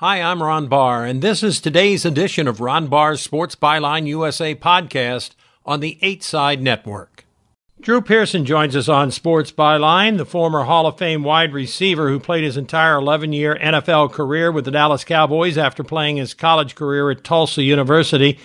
Hi, I'm Ron Barr, and this is today's edition of Ron Barr's Sports Byline USA podcast on the 8 Side Network. Drew Pearson joins us on Sports Byline, the former Hall of Fame wide receiver who played his entire 11 year NFL career with the Dallas Cowboys after playing his college career at Tulsa University.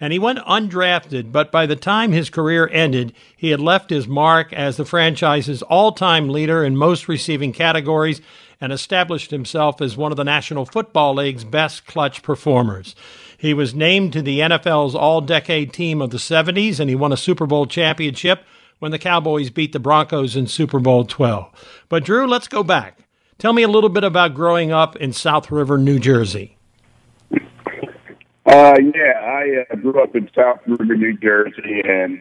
And he went undrafted, but by the time his career ended, he had left his mark as the franchise's all time leader in most receiving categories and established himself as one of the National Football League's best clutch performers. He was named to the NFL's all decade team of the 70s, and he won a Super Bowl championship when the Cowboys beat the Broncos in Super Bowl 12. But, Drew, let's go back. Tell me a little bit about growing up in South River, New Jersey. Uh, yeah, I uh, grew up in South River, New Jersey, and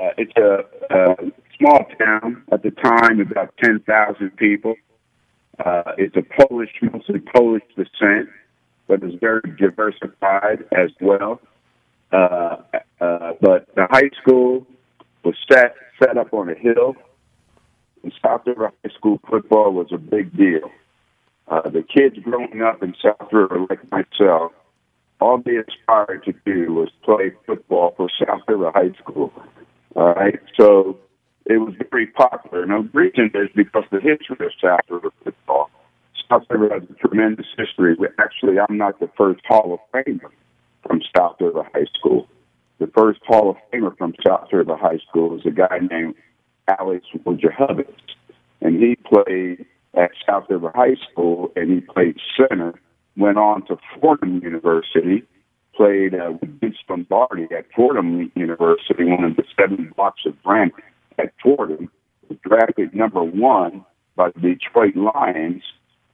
uh, it's a, a small town at the time, about 10,000 people. Uh, it's a Polish, mostly Polish descent, but it's very diversified as well. Uh, uh, but the high school was set set up on a hill. And South River High School football was a big deal. Uh, the kids growing up in South River, like myself, all they aspired to do was play football for South River High School. All right, so it was very popular. Now, the reason is because the history of South River football. South River has a tremendous history. Actually, I'm not the first Hall of Famer from South River High School. The first Hall of Famer from South River High School is a guy named Alex Wojciechowicz, and he played at South River High School, and he played center. Went on to Fordham University, played uh, with Vince Lombardi at Fordham University, one of the seven blocks of Granite at Fordham, was drafted number one by the Detroit Lions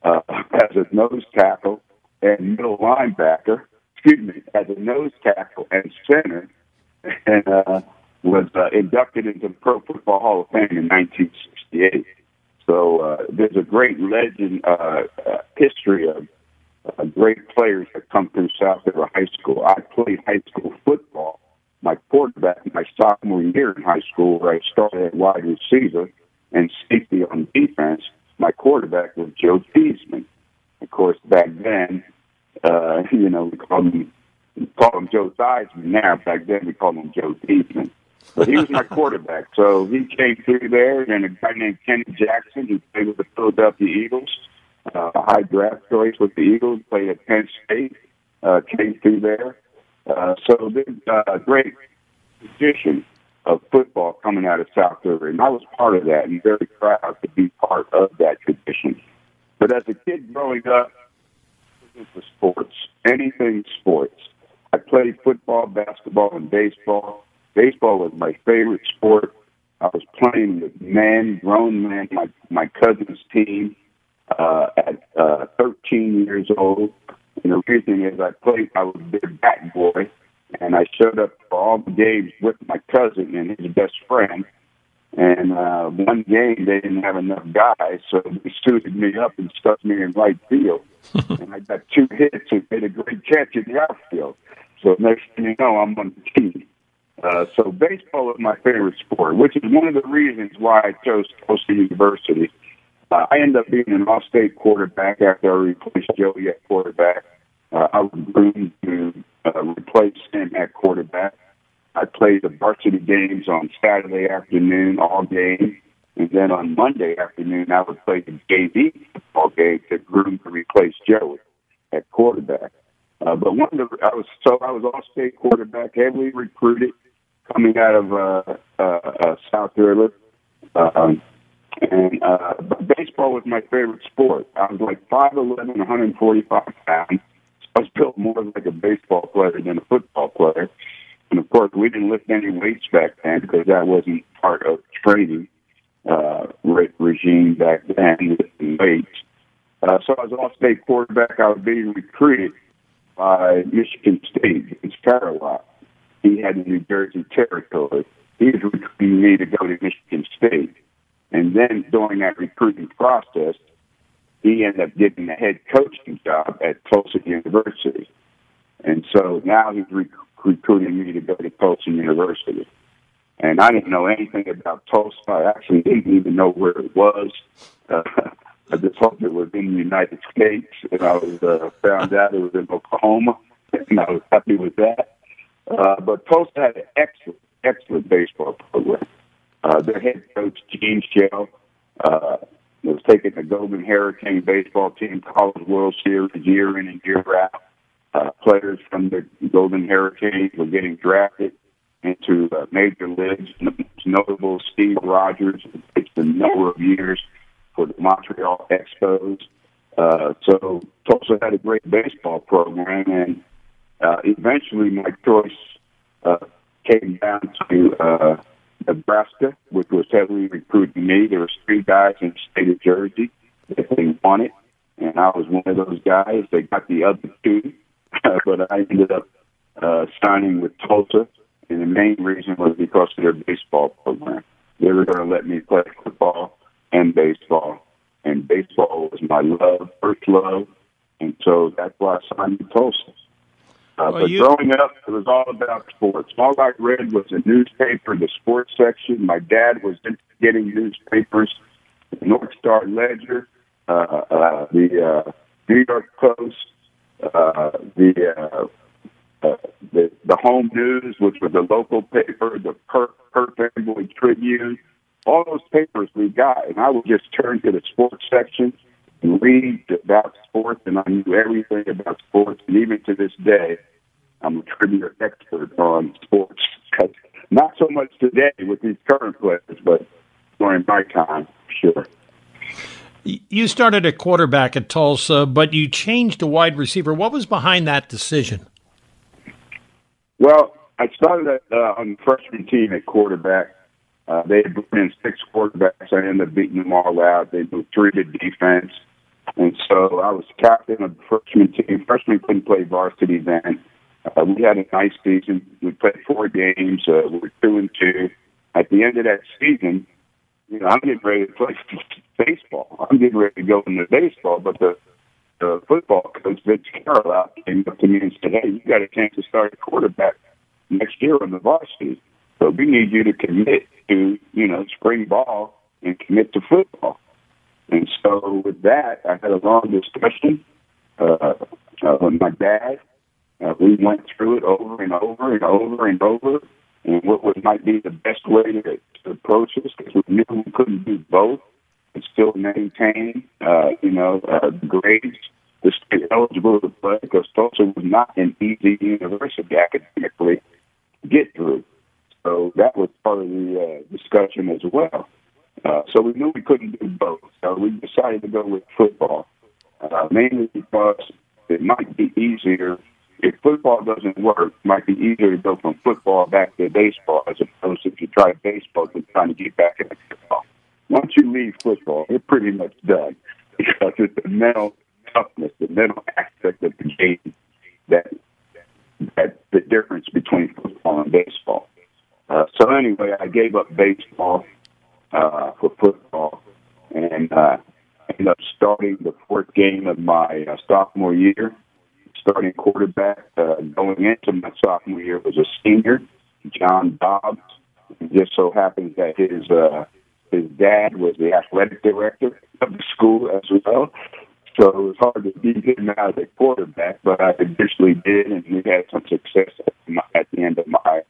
uh, as a nose tackle and middle linebacker. Excuse me, as a nose tackle and center, and uh, was uh, inducted into the Pro Football Hall of Fame in 1968. So uh, there's a great legend uh, uh, history of uh, great players that come through South River High School. I played high school football my quarterback my sophomore year in high school, where I started at wide receiver and safety on defense. My quarterback was Joe Theismann. Of course, back then, uh, you know, we called him we call him Joe Theismann now. Back then, we called him Joe Theismann. But he was my quarterback. So he came through there, and a guy named Kenny Jackson, who played with the Philadelphia Eagles, uh, a high draft choice with the Eagles, played at Penn State, uh, came through there. Uh, so there's a great tradition of football coming out of South River, and I was part of that, and very proud to be part of that tradition. But as a kid growing up, was sports, anything sports. I played football, basketball, and baseball. Baseball was my favorite sport. I was playing with men, grown men, my my cousin's team uh, at uh, 13 years old. And the reason is I played, I was their bat boy, and I showed up for all the games with my cousin and his best friend. And uh, one game they didn't have enough guys, so they suited me up and stuck me in right field. and I got two hits and made a great catch in the outfield. So next thing you know, I'm on the team. Uh, so baseball is my favorite sport, which is one of the reasons why I chose Tulsa University. Uh, I ended up being an all-state quarterback after I replaced Joey at quarterback. Uh, I was groomed to uh, replace him at quarterback. I played the varsity games on Saturday afternoon, all game. And then on Monday afternoon, I would play the JV football game to groom to replace Joey at quarterback. Uh, but one of the, I was, so I was all-state quarterback, heavily recruited coming out of uh, uh, uh, South River. Um, and uh, baseball was my favorite sport. I was like 5'11", 145 pounds. I was built more like a baseball player than a football player. And of course, we didn't lift any weights back then because that wasn't part of training uh, re- regime back then, lifting weights. Uh, so I was off-state quarterback. I was being recruited by Michigan State. It's Carolina he had the New Jersey territory. He was recruiting me to go to Michigan State. And then during that recruiting process, he ended up getting the head coaching job at Tulsa University. And so now he's rec- recruiting me to go to Tulsa University. And I didn't know anything about Tulsa. I actually didn't even know where it was. Uh, I just hoped it was in the United States, and I was uh, found out it was in Oklahoma, and I was happy with that. Uh, but Tulsa had an excellent, excellent baseball program. Uh, their head coach, Gene Shell, uh, was taking the Golden Hurricane baseball team to College World Series year in and year out. Uh, players from the Golden Hurricanes were getting drafted into uh, major leagues. The most Notable Steve Rogers It's a number of years for the Montreal Expos. Uh, so Tulsa had a great baseball program, and uh, eventually my choice uh, came down to uh, Nebraska, which was heavily recruiting me. There was three guys in the state of Jersey that they wanted, and I was one of those guys. They got the other two, but I ended up uh, signing with Tulsa, and the main reason was because of their baseball program. They were going to let me play football and baseball, and baseball was my love, first love, and so that's why I signed with Tulsa. Uh, well, but you... growing up, it was all about sports. All I read was a newspaper, the sports section. My dad was into getting newspapers, the Newark Star Ledger, uh, uh, the uh, New York Post, uh, the, uh, uh, the the Home News, which was the local paper, the Per Perth Amboy Tribune. All those papers we got, and I would just turn to the sports section and read about sports, and I knew everything about sports. And even to this day, I'm a trivia expert on sports. Not so much today with these current players, but during my time, sure. You started at quarterback at Tulsa, but you changed to wide receiver. What was behind that decision? Well, I started at, uh, on the freshman team at quarterback. Uh, they brought in six quarterbacks. I ended up beating them all out. They moved three to defense. And so I was captain of the freshman team. Freshmen couldn't play varsity then. Uh, we had a nice season. We played four games. Uh, we were two and two. At the end of that season, you know, I'm getting ready to play baseball. I'm getting ready to go into baseball, but the the football coach, Vince Carillot, came up to me and said, "Hey, you got a chance to start a quarterback next year on the varsity, but we need you to commit to, you know, spring ball and commit to football." And so with that, I had a long discussion uh, uh, with my dad. Uh, we went through it over and over and over and over, and what would might be the best way to, to approach this because we knew we couldn't do both and still maintain, uh, you know, uh, grades to stay eligible to play because Tulsa was not an easy university academically to get through. So that was part of the uh, discussion as well. Uh, so we knew we couldn't do both. So we decided to go with football, uh, mainly because it might be easier if football doesn't work. It might be easier to go from football back to baseball as opposed to if you try baseball to trying to get back into football. Once you leave football, you're pretty much done because it's the mental toughness, the mental aspect of the game that that the difference between football and baseball. Uh, so anyway, I gave up baseball uh, for football, and uh, ended up starting the fourth game of my uh, sophomore year. Starting quarterback uh, going into my sophomore year was a senior, John Dobbs. It just so happens that his uh, his dad was the athletic director of the school as well. So it was hard to beat him out as a quarterback, but I eventually did, and we had some success at, my, at the end of my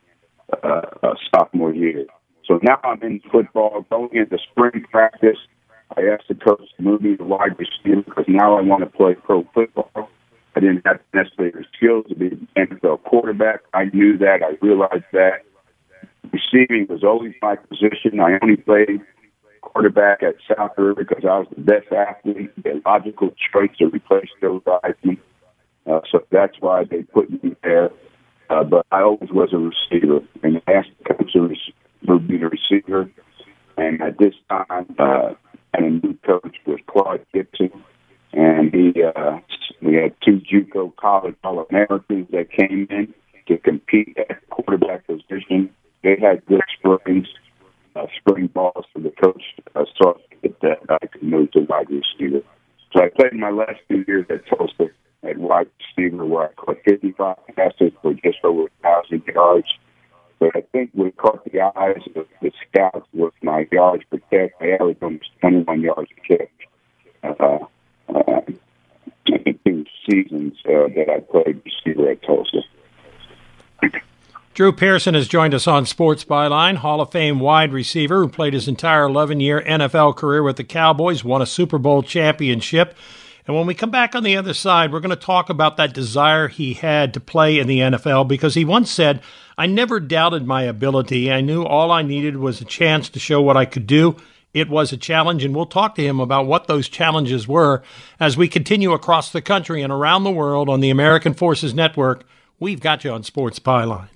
uh, uh, sophomore year. So now I'm in football, going into spring practice. I asked the coach to move me to wide receiver because now I want to play pro football. I didn't have the skills to be an NFL quarterback. I knew that. I realized that. Receiving was always my position. I only played quarterback at South River because I was the best athlete, the logical choice to replace Joe Theismann. Uh, so that's why they put me there. Uh, but I always was a receiver, and asked the coach to move me to receiver. And at this time, uh, and a new coach was Claude Gibson, and he uh, we had two JUCO college All Americans that came in to compete at quarterback position. They had good springs, uh, spring balls, so the coach uh, saw that I could move to wide receiver. So I played my last two years at Tulsa at wide receiver, where I caught 55 passes for just over 1,000 yards. But I think what caught the eyes of the scouts was my yards per catch. I averaged almost 21 yards a catch. Uh, uh, two seasons uh, that I played receiver at Tulsa. Drew Pearson has joined us on Sports Byline, Hall of Fame wide receiver who played his entire 11 year NFL career with the Cowboys, won a Super Bowl championship. And when we come back on the other side, we're going to talk about that desire he had to play in the NFL because he once said, I never doubted my ability. I knew all I needed was a chance to show what I could do. It was a challenge, and we'll talk to him about what those challenges were as we continue across the country and around the world on the American Forces Network. We've got you on Sports Byline.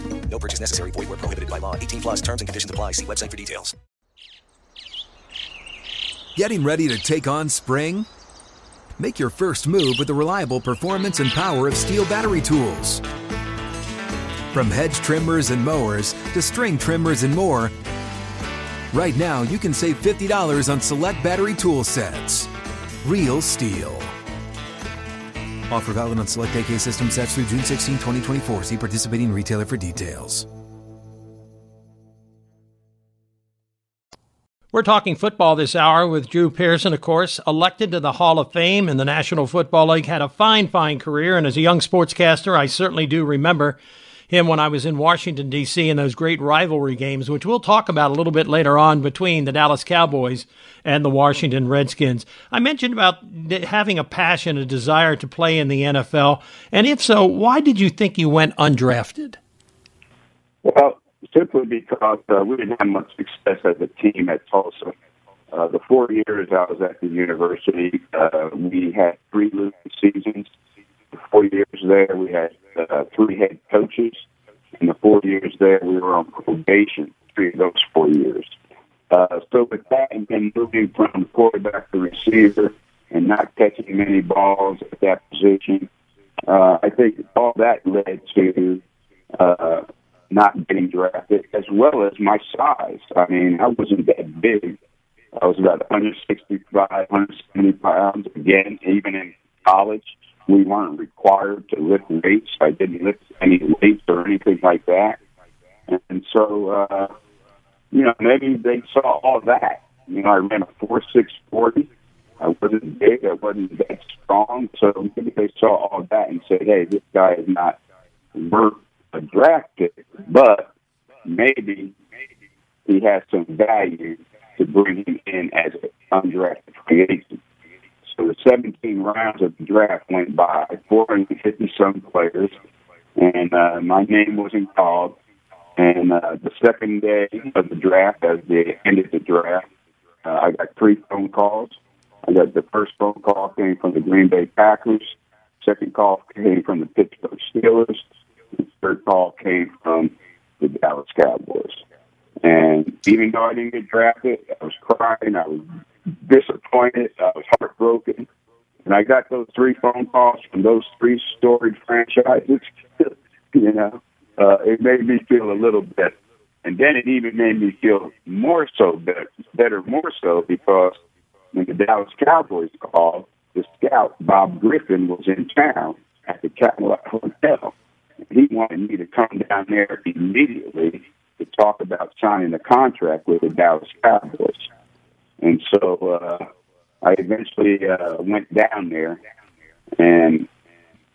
No purchase necessary. Void where prohibited by law. 18 plus terms and conditions apply. See website for details. Getting ready to take on spring? Make your first move with the reliable performance and power of STIHL battery tools. From hedge trimmers and mowers to string trimmers and more, right now you can save $50 on select battery tool sets. Real STIHL. Offer valid on select AK system sets through June 16, 2024. See participating retailer for details. We're talking football this hour with Drew Pearson, of course, elected to the Hall of Fame in the National Football League, had a fine, fine career, and as a young sportscaster, I certainly do remember him when I was in Washington, D.C., in those great rivalry games, which we'll talk about a little bit later on between the Dallas Cowboys and the Washington Redskins. I mentioned about having a passion, a desire to play in the NFL. And if so, why did you think you went undrafted? Well, simply because uh, we didn't have much success as a team at Tulsa. Uh, the four years I was at the university, uh, we had three losing seasons. Four years there, we had uh, three head coaches. In the four years there, we were on probation three of those four years. Uh, so with that, and then moving from quarterback to receiver and not catching many balls at that position, uh, I think all that led to uh, not getting drafted, as well as my size. I mean, I wasn't that big. I was about 165, 170 pounds. Again, even in college, we weren't required to lift weights. I didn't lift any weights or anything like that. And so, uh, you know, maybe they saw all that. You know, I ran a four six forty. I wasn't big. I wasn't that strong. So maybe they saw all that and said, "Hey, this guy is not worth a draft pick, but maybe he has some value to bring him in as an undrafted free agent." So the 17 rounds of the draft went by, 450 some players, and uh, my name wasn't called. And uh, the second day of the draft, as they ended the draft, uh, I got three phone calls. I got the first phone call came from the Green Bay Packers. Second call came from the Pittsburgh Steelers. The third call came from the Dallas Cowboys. And even though I didn't get drafted, I was crying. I was disappointed. I was heartbroken. And I got those three phone calls from those three storied franchises. you know, uh, it made me feel a little better. And then it even made me feel more so better, better more so because when the Dallas Cowboys called, the scout Bob Griffin was in town at the Camelot Hotel. He wanted me to come down there immediately to talk about signing a contract with the Dallas Cowboys. And so uh, I eventually uh, went down there, and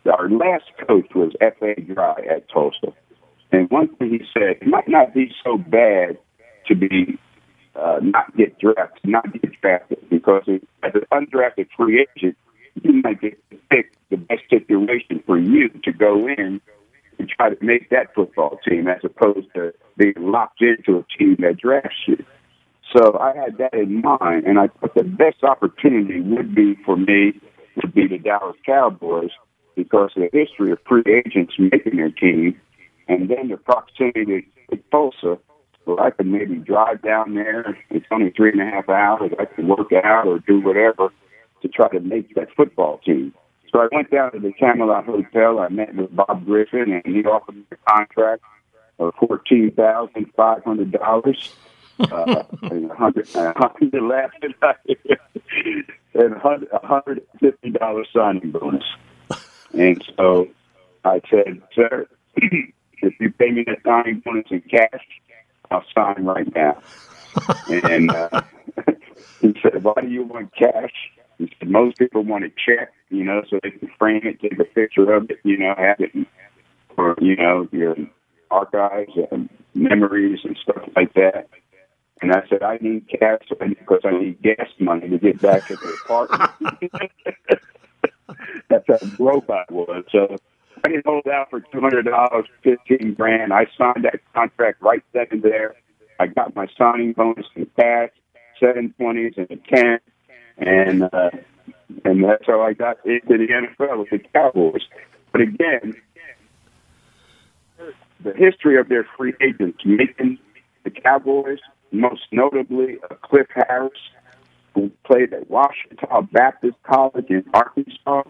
our last coach was F.A. Dry at Tulsa. And one thing he said, it might not be so bad to be uh, not get drafted, not get drafted, because as an undrafted free agent, you might get to pick the best situation for you to go in and try to make that football team, as opposed to being locked into a team that drafts you. So I had that in mind, and I thought the best opportunity would be for me to be the Dallas Cowboys because of the history of free agents making their team, and then the proximity to Tulsa, where I could maybe drive down there. It's only three and a half hours. I could work out or do whatever to try to make that football team. So I went down to the Camelot Hotel. I met with Bob Griffin, and he offered me a contract of fourteen thousand five hundred dollars uh, and a hundred, a hundred laughing, and hundred fifty dollar signing bonus. And so I said, sir, if you pay me the signing bonus in cash, I'll sign right now. and uh, he said, why do you want cash? He said, most people want a check, you know, so they can frame it, take a picture of it, you know, have it for, you know, your archives and memories and stuff like that. And I said, I need cash because I need gas money to get back to the apartment. That's how broke I was. So I didn't hold out for two hundred dollars, fifteen grand. I signed that contract right then and there. I got my signing bonus in cash, seven twenties and a ten, and uh, and that's how I got into the NFL with the Cowboys. But again, the history of their free agents making the Cowboys most notably uh, Cliff Harris, who played at Ouachita Baptist College in Arkansas.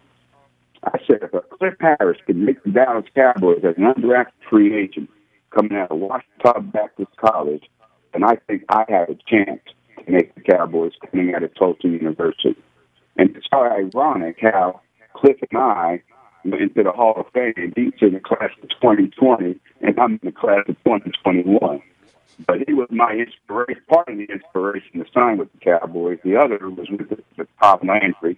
I said, if a Cliff Harris can make the Dallas Cowboys as an undrafted free agent coming out of Ouachita Baptist College, then I think I have a chance to make the Cowboys coming out of Tulsa University. And it's so ironic how Cliff and I went into the Hall of Fame. He's in the class of 2020, and I'm in the class of 2021. But he was my inspiration, part of the inspiration to sign with the Cowboys. The other was with, the, with Tom Landry,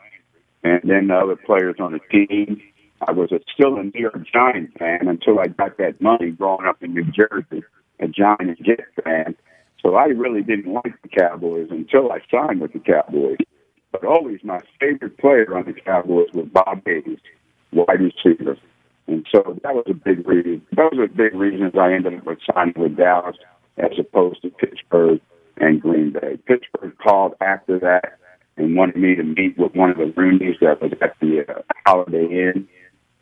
and then the other players on the team. I was a, still a New York Giant fan until I got that money growing up in New Jersey, a Giant and Jet fan. So I really didn't like the Cowboys until I signed with the Cowboys. But always my favorite player on the Cowboys was Bob Hayes, wide receiver. And so that was a big reason. Those are big reasons I ended up signing with Dallas as opposed to Pittsburgh and Green Bay. Pittsburgh called after that and wanted me to meet with one of the Rooneys that was at the uh, Holiday Inn.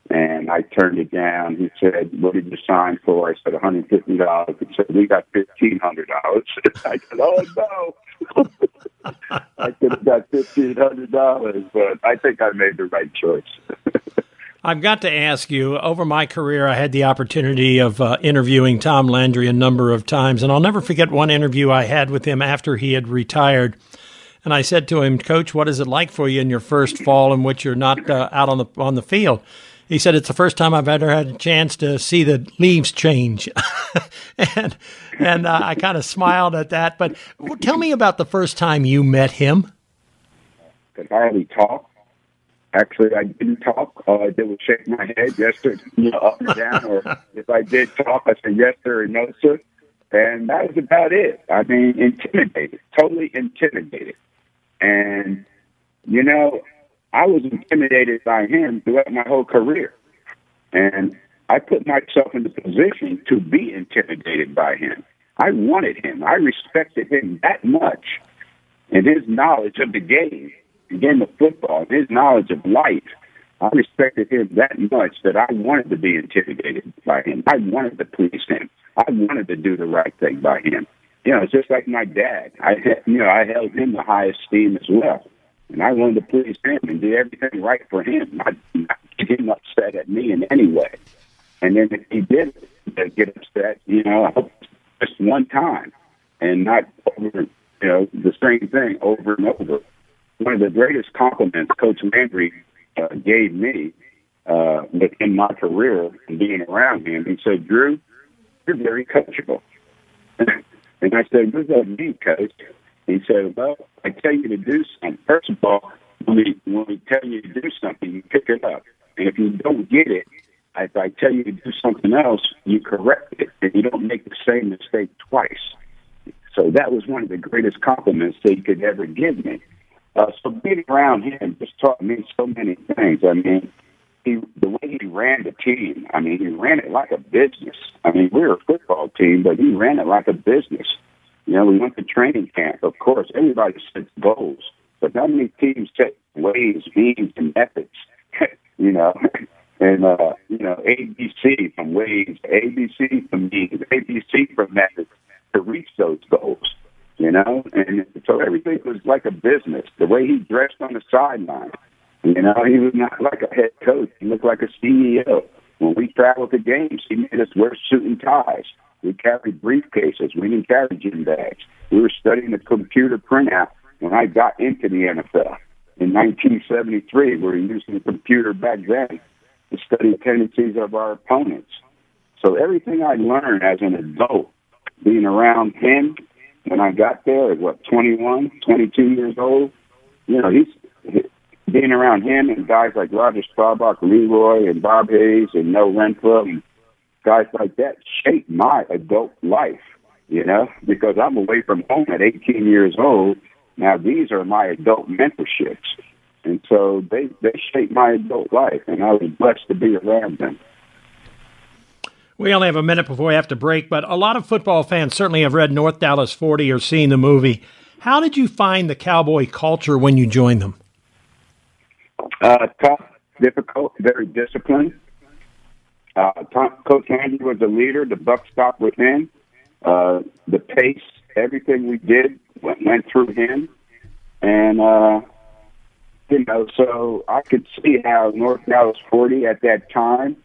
And I turned it down. He said, "What did you sign for?" I said, "One hundred fifty dollars." He said, "We got fifteen hundred dollars." I said, "Oh no!" I could have got fifteen hundred dollars, but I think I made the right choice. I've got to ask you over my career, I had the opportunity of uh, interviewing Tom Landry a number of times, and I'll never forget one interview I had with him after he had retired. And I said to him, Coach, what is it like for you in your first fall in which you're not uh, out on the on the field? He said, It's the first time I've ever had a chance to see the leaves change. and and uh, I kind of smiled at that. But tell me about the first time you met him. Could hardly talk. Actually, I didn't talk. All I did was shake my head, yes sir, you know, up and down. Or if I did talk, I said yes sir or no sir. And that was about it. I mean, intimidated, totally intimidated. And, you know, I was intimidated by him throughout my whole career. And I put myself in the position to be intimidated by him. I wanted him. I respected him that much and his knowledge of the game the game of football, his knowledge of life. I respected him that much that I wanted to be intimidated by him. I wanted to please him. I wanted to do the right thing by him. You know, it's just like my dad. I, you know, I held him the highest esteem as well, and I wanted to please him and do everything right for him, not, not get him upset at me in any way. And then if he did get upset, you know, just one time, and not over, you know, the same thing over and over. One of the greatest compliments Coach Landry uh, gave me uh, within my career and being around him. He said, Drew, you're very coachable. and I said, what does that mean, coach? He said, well, I tell you to do something. First of all, when we, when we tell you to do something, you pick it up. And if you don't get it, if I tell you to do something else, you correct it, and you don't make the same mistake twice. So that was one of the greatest compliments that he could ever give me. Uh, so being around him just taught me so many things. I mean, he the way he ran the team. I mean, he ran it like a business. I mean, we were a football team, but he ran it like a business. You know, we went to training camp. Of course, everybody sets goals, but how many teams set ways, means, and methods? you know, and uh, you know, ABC from ways, ABC from means, ABC from methods to reach those goals you know. And so everything was like a business. The way he dressed on the sideline, you know, he was not like a head coach. He looked like a CEO. When we traveled to games, he made us wear suit and ties. We carried briefcases. We didn't carry gym bags. We were studying the computer printout when I got into the NFL in 1973. We were using the computer back then to study tendencies of our opponents. So everything I learned as an adult, being around him when I got there at what 21, 22 years old. You know, he's being around him and guys like Roger Staubach, Leroy, and Bob Hayes, and Mel Renfro, and guys like that shaped my adult life. You know, because I'm away from home at 18 years old. Now these are my adult mentorships, and so they they shaped my adult life, and I was blessed to be around them. We only have a minute before we have to break, but a lot of football fans certainly have read North Dallas 40 or seen the movie. How did you find the Cowboy culture when you joined them? Uh, tough, difficult, very disciplined. Uh, Tom, Coach Landry was the leader. The buck stopped with him. Uh, the pace, everything we did went, went through him. And, uh, you know, so I could see how North Dallas 40 at that time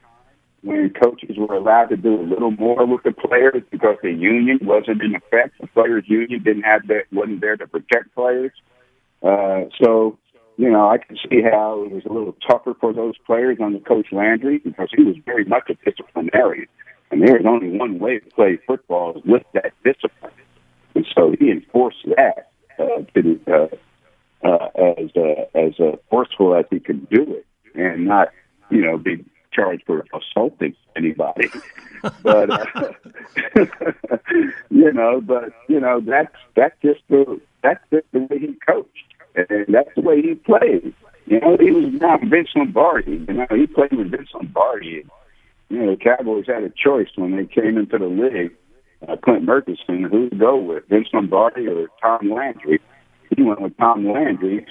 when coaches were allowed to do a little more with the players because the union wasn't in effect. The players' union didn't have that wasn't there to protect players. Uh, so, you know, I can see how it was a little tougher for those players under Coach Landry because he was very much a disciplinarian, and there was only one way to play football is with that discipline, and so he enforced that uh, to, uh, uh, as uh, as uh, forceful as he could do it, and not you know be charged for assaulting anybody. but uh, you know, but you know, that's that's just the that's just the way he coached, and that's the way he played. You know, he was not Vince Lombardi. You know, he played with Vince Lombardi. You know, the Cowboys had a choice when they came into the league. Uh, Clint Murchison, who to go with, Vince Lombardi or Tom Landry. He went with Tom Landry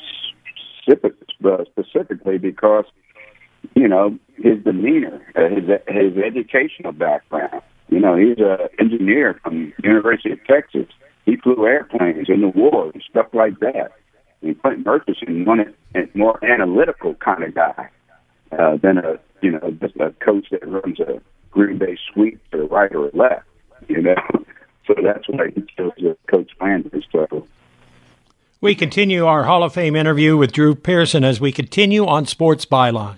uh, specifically because you know, his demeanor, uh, his his educational background. You know, he's an engineer from University of Texas. He flew airplanes in the war and stuff like that. And Clinton Murchison wanted a more analytical kind of guy uh, than a you know just a coach that runs a Green Bay sweep to the right or left. You know, so that's why he chose coach Landry. So. We continue our Hall of Fame interview with Drew Pearson as we continue on Sports Byline.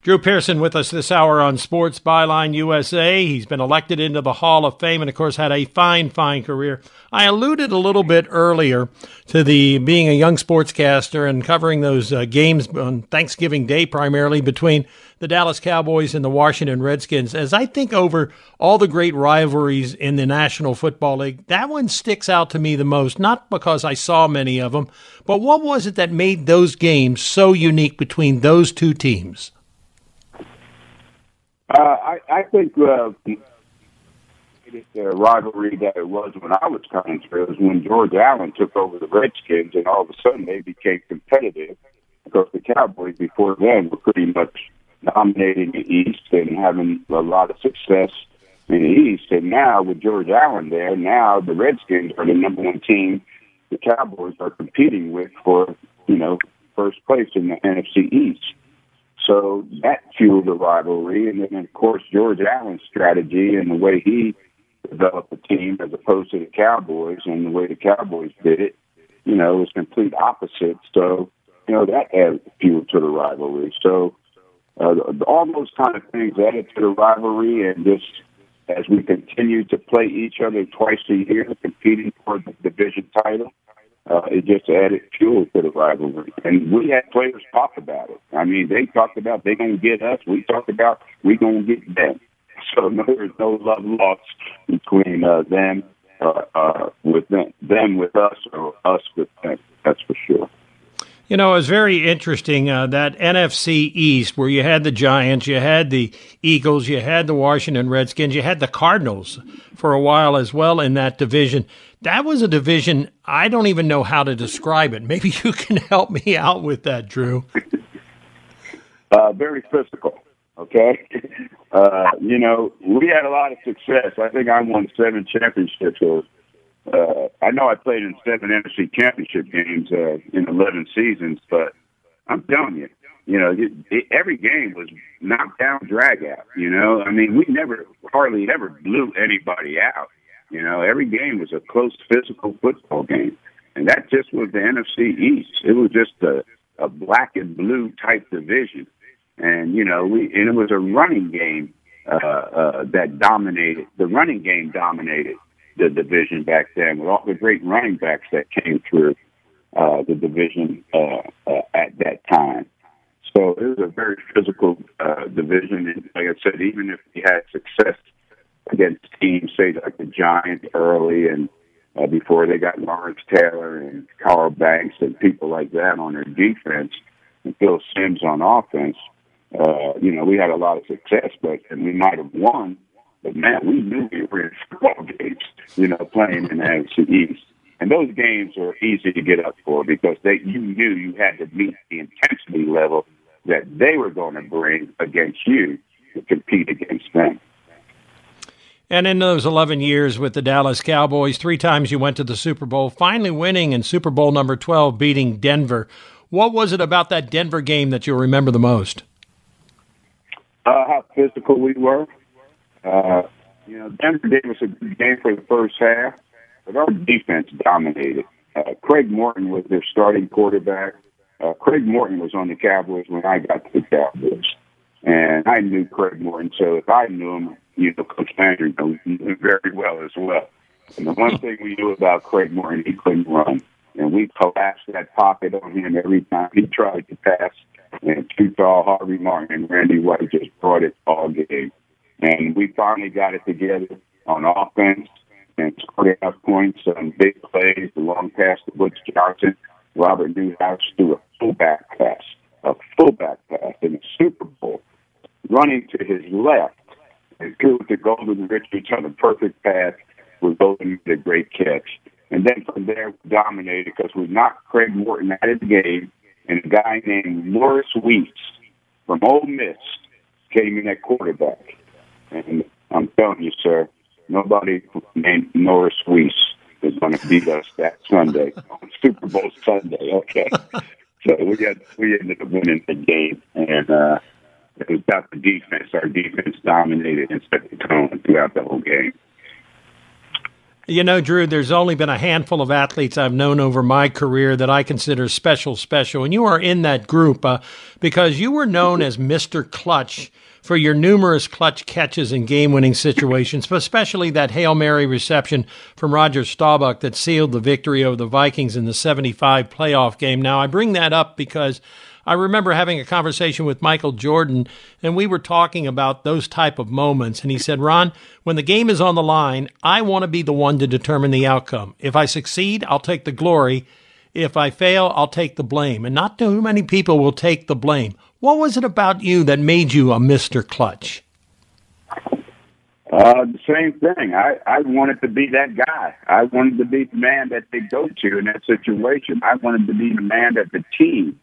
Drew Pearson with us this hour on Sports Byline USA. He's been elected into the Hall of Fame and, of course, had a fine, fine career. I alluded a little bit earlier to the being a young sportscaster and covering those uh, games on Thanksgiving Day primarily between the Dallas Cowboys and the Washington Redskins. As I think over all the great rivalries in the National Football League, that one sticks out to me the most, not because I saw many of them, but what was it that made those games so unique between those two teams? Uh, I, I think uh, the rivalry that it was when I was coming through was when George Allen took over the Redskins, and all of a sudden they became competitive because the Cowboys before then were pretty much dominating the East and having a lot of success in the East. And now with George Allen there, now the Redskins are the number one team the Cowboys are competing with for, you know, first place in the NFC East. So that fueled the rivalry. And then, of course, George Allen's strategy and the way he developed the team as opposed to the Cowboys and the way the Cowboys did it, you know, was complete opposite. So, you know, that added fuel to the rivalry. So uh, all those kind of things added to the rivalry and just as we continue to play each other twice a year, competing for the division title, uh, it just added fuel to the rivalry. And we had players talk about it. I mean, they talked about they're gonna get us. We talked about we're gonna get them. So no, there's no love lost between uh, them uh, uh, with them, them with us, or us with them. That's for sure. You know, it was very interesting uh, that NFC East, where you had the Giants, you had the Eagles, you had the Washington Redskins, you had the Cardinals for a while as well in that division. That was a division I don't even know how to describe it. Maybe you can help me out with that, Drew. uh, very physical. Okay, uh, you know we had a lot of success. I think I won seven championships. Or, uh, I know I played in seven NFC championship games uh, in eleven seasons, but I'm telling you, you know, it, it, every game was knockdown, drag out. You know, I mean, we never, hardly ever blew anybody out. You know, every game was a close physical football game. And that just was the NFC East. It was just a, a black and blue type division. And, you know, we, and it was a running game, uh, uh, that dominated, the running game dominated the division back then with all the great running backs that came through, uh, the division, uh, uh, at that time. So it was a very physical, uh, division. And like I said, even if we had success against teams, say like the Giants early and uh, before they got Lawrence Taylor and Carl Banks and people like that on their defense and Phil Simms on offense. Uh, you know, we had a lot of success, but and we might have won. But man, we knew we were in football games. You know, playing in the NFC East, and those games were easy to get up for because they you knew you had to meet the intensity level that they were going to bring against you to compete against them. And in those 11 years with the Dallas Cowboys, three times you went to the Super Bowl, finally winning in Super Bowl number 12, beating Denver. What was it about that Denver game that you'll remember the most? Uh, how physical we were. Uh, you know, Denver gave us a good game for the first half, but our defense dominated. Uh, Craig Morton was their starting quarterback. Uh, Craig Morton was on the Cowboys when I got to the Cowboys. And I knew Craig Morton, so if I knew him, you know, Coach Landry knows him very well as well. And the one thing we knew about Craig Morton, he couldn't run. And we collapsed that pocket on him every time he tried to pass. And tall Harvey Martin and Randy White just brought it all game. And we finally got it together on offense and scored enough points on big plays, the long pass to Butch Johnson. Robert Newhouse threw a fullback pass, a fullback pass in the Super Bowl, running to his left and threw it to Golden Richards on a perfect pass with Golden made a great catch. And then from there, we dominated because we knocked Craig Morton out of the game, and a guy named Norris Weese from Ole Miss came in at quarterback. And I'm telling you, sir, nobody named Norris Weese is going to beat us that Sunday on Super Bowl Sunday. Okay, so we got we ended up winning the game, and uh, it was about the defense. Our defense dominated and set the tone throughout the whole game. You know, Drew, there's only been a handful of athletes I've known over my career that I consider special, special. And you are in that group uh, because you were known as Mr. Clutch for your numerous clutch catches in game winning situations, but especially that Hail Mary reception from Roger Staubach that sealed the victory over the Vikings in the 75 playoff game. Now, I bring that up because I remember having a conversation with Michael Jordan, and we were talking about those type of moments. And he said, Ron, when the game is on the line, I want to be the one to determine the outcome. If I succeed, I'll take the glory. If I fail, I'll take the blame. And not too many people will take the blame. What was it about you that made you a Mr. Clutch? Uh, the same thing. I, I wanted to be that guy. I wanted to be the man that they go to in that situation. I wanted to be the man that the team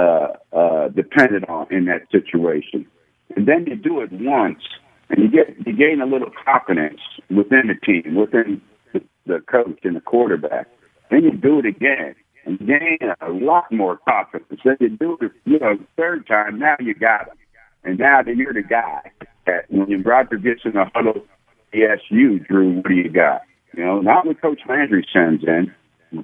uh, uh, depended on in that situation. And then you do it once, and you get you gain a little confidence within the team, within the, the coach and the quarterback. Then you do it again and gain a lot more confidence. Then you do it, you know, the third time. Now you got it, and now that you're the guy. That when Roger gets in the huddle, he asks you, Drew, what do you got? You know, not when Coach Landry sends in,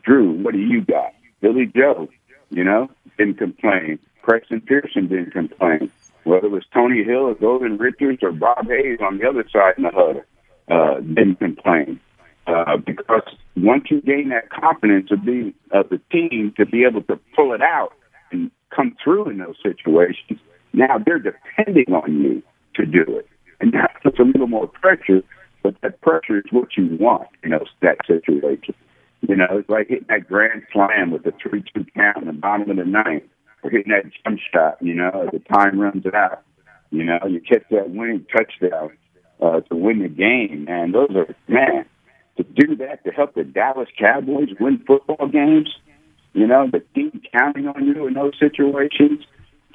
Drew, what do you got? Billy Joe, you know, didn't complain. Preston Pearson didn't complain. Whether it was Tony Hill or Golden Richards or Bob Hayes on the other side in the huddle, uh, didn't complain. Uh, because once you gain that confidence of being of the team to be able to pull it out and come through in those situations, now they're depending on you to do it. And that puts a little more pressure, but that pressure is what you want in those that situation. You know, it's like hitting that grand slam with a three-two count in the bottom of the ninth, or hitting that jump shot. You know, as the time runs out. You know, you catch that winning touchdown uh, to win the game, and those are man to do that to help the Dallas Cowboys win football games. You know, the team counting on you in those situations,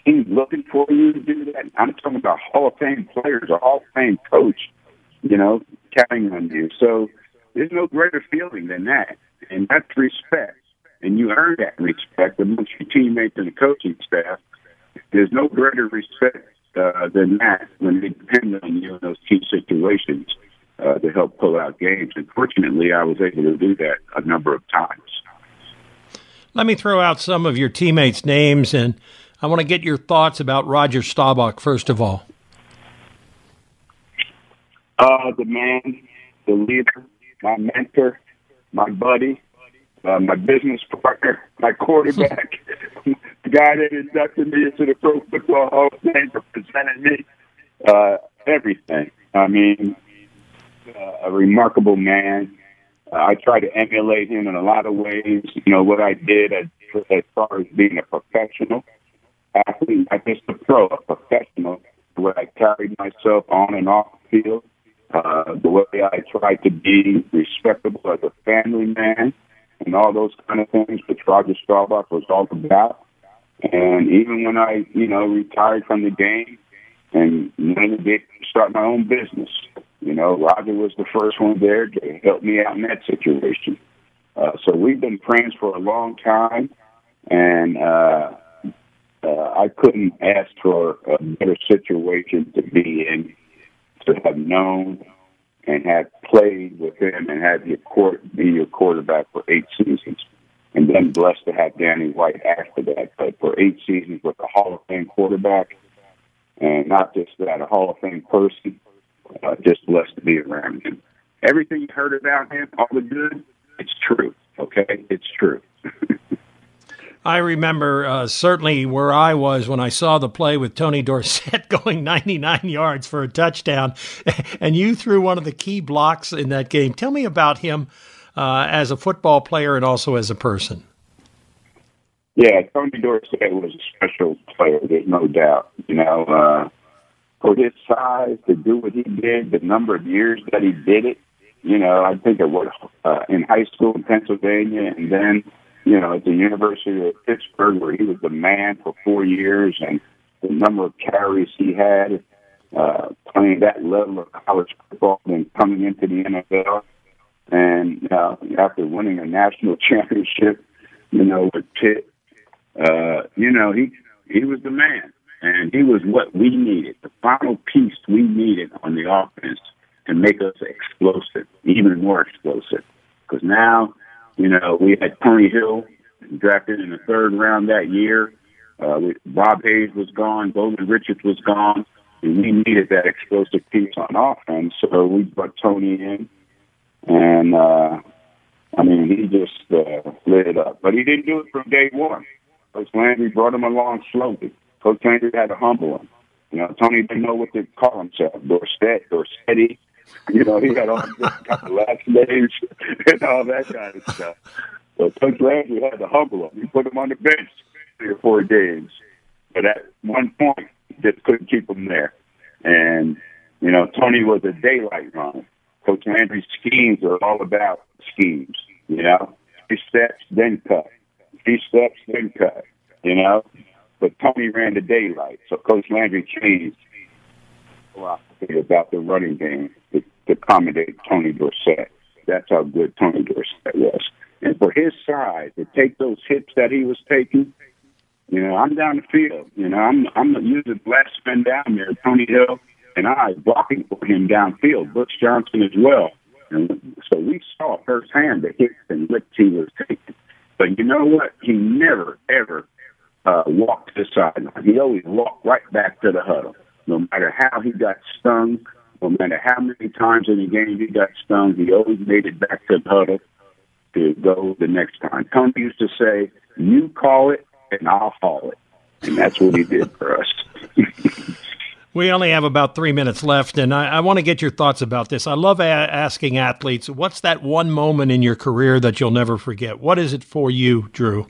team looking for you to do that. I'm talking about Hall of Fame players, a Hall of Fame coach. You know, counting on you. So there's no greater feeling than that and that's respect. And you earn that respect amongst your teammates and the coaching staff. There's no greater respect uh, than that when they depend on you in those key situations uh, to help pull out games. And fortunately, I was able to do that a number of times. Let me throw out some of your teammates' names, and I want to get your thoughts about Roger Staubach, first of all. Uh, the man, the leader, my mentor, my buddy, uh, my business partner, my quarterback, the guy that inducted me into the Pro Football Hall of Fame, represented me, uh, everything. I mean, uh, a remarkable man. Uh, I try to emulate him in a lot of ways. You know what I did as, as far as being a professional athlete, not just a pro, a professional. Way I carried myself on and off the field uh, the way I tried to be respectable as a family man, and all those kind of things, which Roger Staubach was all about. And even when I, you know, retired from the game and went to start my own business, you know, Roger was the first one there to help me out in that situation. Uh, so we've been friends for a long time, and uh, uh, I couldn't ask for a better situation to be in to have known and have played with him and have your court be your quarterback for eight seasons. And then blessed to have Danny White after that. But for eight seasons with a Hall of Fame quarterback, and not just that, a Hall of Fame person, uh, just blessed to be around him. Everything you heard about him, all the good, it's true. Okay, it's true. I remember uh, certainly where I was when I saw the play with Tony Dorsett going 99 yards for a touchdown, and you threw one of the key blocks in that game. Tell me about him uh, as a football player and also as a person. Yeah, Tony Dorsett was a special player. There's no doubt. You know, uh, for his size to do what he did, the number of years that he did it. You know, I think it was uh, in high school in Pennsylvania, and then you know, at the University of Pittsburgh, where he was the man for four years, and the number of carries he had uh, playing that level of college football, and coming into the NFL, and uh, after winning a national championship, you know, with Pitt, uh, you know, he he was the man, and he was what we needed, the final piece we needed on the offense to make us explosive, even more explosive. Because now, you know, we had Tony Hill drafted in the third round that year. Uh, Bob Hayes was gone, Golden Richards was gone, and we needed that explosive piece on offense. So we brought Tony in, and uh, I mean, he just uh, lit it up. But he didn't do it from day one. Coach Landry brought him along slowly. Coach Landry had to humble him. You know, Tony didn't know what to call himself, Dorsett, Dorsetti. You know, he had all the last names and all that kind of stuff. But Coach Landry had to humble him. He put him on the bench three or four games. But at one point, he just couldn't keep him there. And, you know, Tony was a daylight runner. Coach Landry's schemes are all about schemes, you know, three steps, then cut. Three steps, then cut, you know. But Tony ran the daylight, so Coach Landry changed philosophy about the running game to, to accommodate Tony Dorsett. That's how good Tony Dorsett was. And for his side to take those hits that he was taking, you know, I'm down the field. You know, I'm I'm using last spin down there, Tony Hill and I blocking for him downfield, Butch Johnson as well. And so we saw firsthand the hits and licks he was taking. But you know what? He never, ever uh, walked to the sideline. He always walked right back to the huddle. No matter how he got stung, no matter how many times in the game he got stung, he always made it back to the huddle to go the next time. Tony used to say, "You call it, and I'll haul it," and that's what he did for us. We only have about three minutes left, and I, I want to get your thoughts about this. I love a- asking athletes, what's that one moment in your career that you'll never forget? What is it for you, Drew?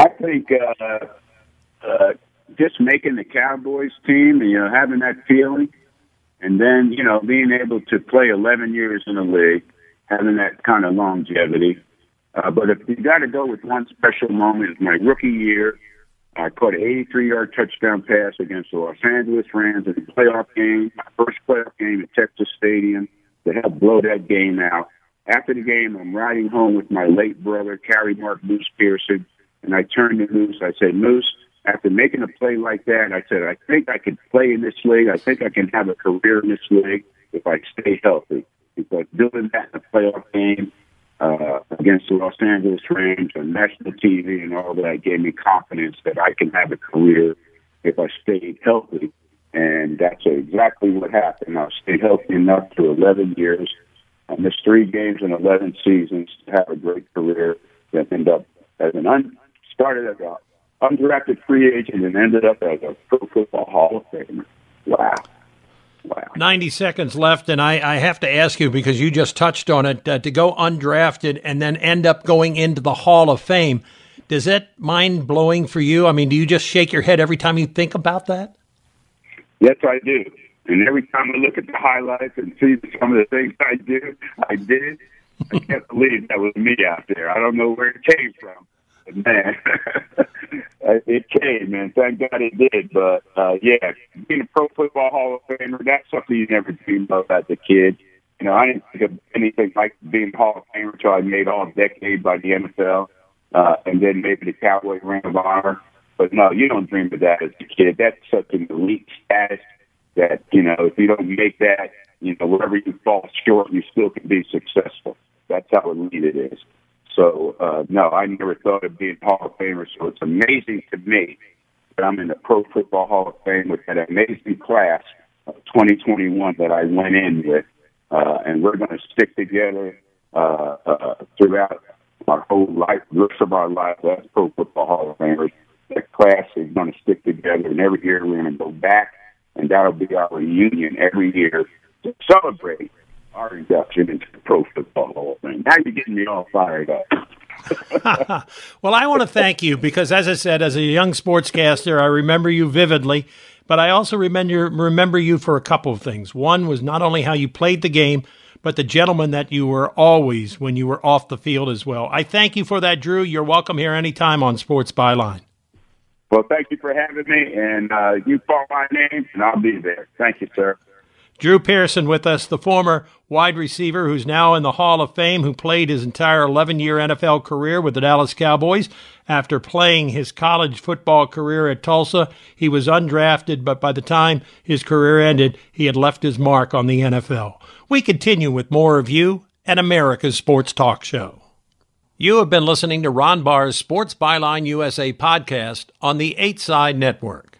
I think uh, uh, just making the Cowboys team, you know, having that feeling, and then, you know, being able to play 11 years in the league, having that kind of longevity. Uh, but if you got to go with one special moment, it's my rookie year I caught an 83 yard touchdown pass against the Los Angeles Rams in a playoff game, my first playoff game at Texas Stadium to help blow that game out. After the game, I'm riding home with my late brother, Carrie Mark Moose Pearson, and I turned to Moose. I said, Moose, after making a play like that, I said, I think I could play in this league. I think I can have a career in this league if I stay healthy. Because doing that in a playoff game uh, against the Los Angeles Rams on national TV and all that gave me confidence that I can have a career if I stayed healthy. And that's exactly what happened. I stayed healthy enough for 11 years. I missed three games in 11 seasons to have a great career that ended up as an un- started as an undrafted free agent and ended up as a Pro Football Hall of Famer. Wow. Wow. 90 seconds left, and I, I, have to ask you because you just touched on it uh, to go undrafted and then end up going into the Hall of Fame. Does that mind blowing for you? I mean, do you just shake your head every time you think about that? Yes, I do. And every time I look at the highlights and see some of the things I do, I did. I can't believe that was me out there. I don't know where it came from man, it came, man. Thank God it did. But uh, yeah, being a Pro Football Hall of Famer, that's something you never dreamed of as a kid. You know, I didn't think of anything like being Hall of Famer until I made All Decade by the NFL, uh, and then maybe the Cowboy Ring of Honor. But no, you don't dream of that as a kid. That's such an elite status that you know if you don't make that, you know wherever you fall short, you still can be successful. That's how elite it is. So uh, no, I never thought of being Hall of Famer. So it's amazing to me that I'm in the Pro Football Hall of Fame with that amazing class of 2021 that I went in with, uh, and we're going to stick together uh, uh, throughout our whole life, rest of our life as Pro Football Hall of Famers. That class is going to stick together, and every year we're going to go back, and that'll be our reunion every year to celebrate our induction into the Pro Football Hall of Fame. Now you're getting me all fired up. well, I want to thank you because, as I said, as a young sportscaster, I remember you vividly, but I also remember remember you for a couple of things. One was not only how you played the game, but the gentleman that you were always when you were off the field as well. I thank you for that, Drew. You're welcome here anytime on Sports Byline. Well, thank you for having me, and uh, you call my name, and I'll be there. Thank you, sir. Drew Pearson with us, the former wide receiver who's now in the Hall of Fame, who played his entire 11 year NFL career with the Dallas Cowboys. After playing his college football career at Tulsa, he was undrafted, but by the time his career ended, he had left his mark on the NFL. We continue with more of you at America's Sports Talk Show. You have been listening to Ron Barr's Sports Byline USA podcast on the 8 Side Network.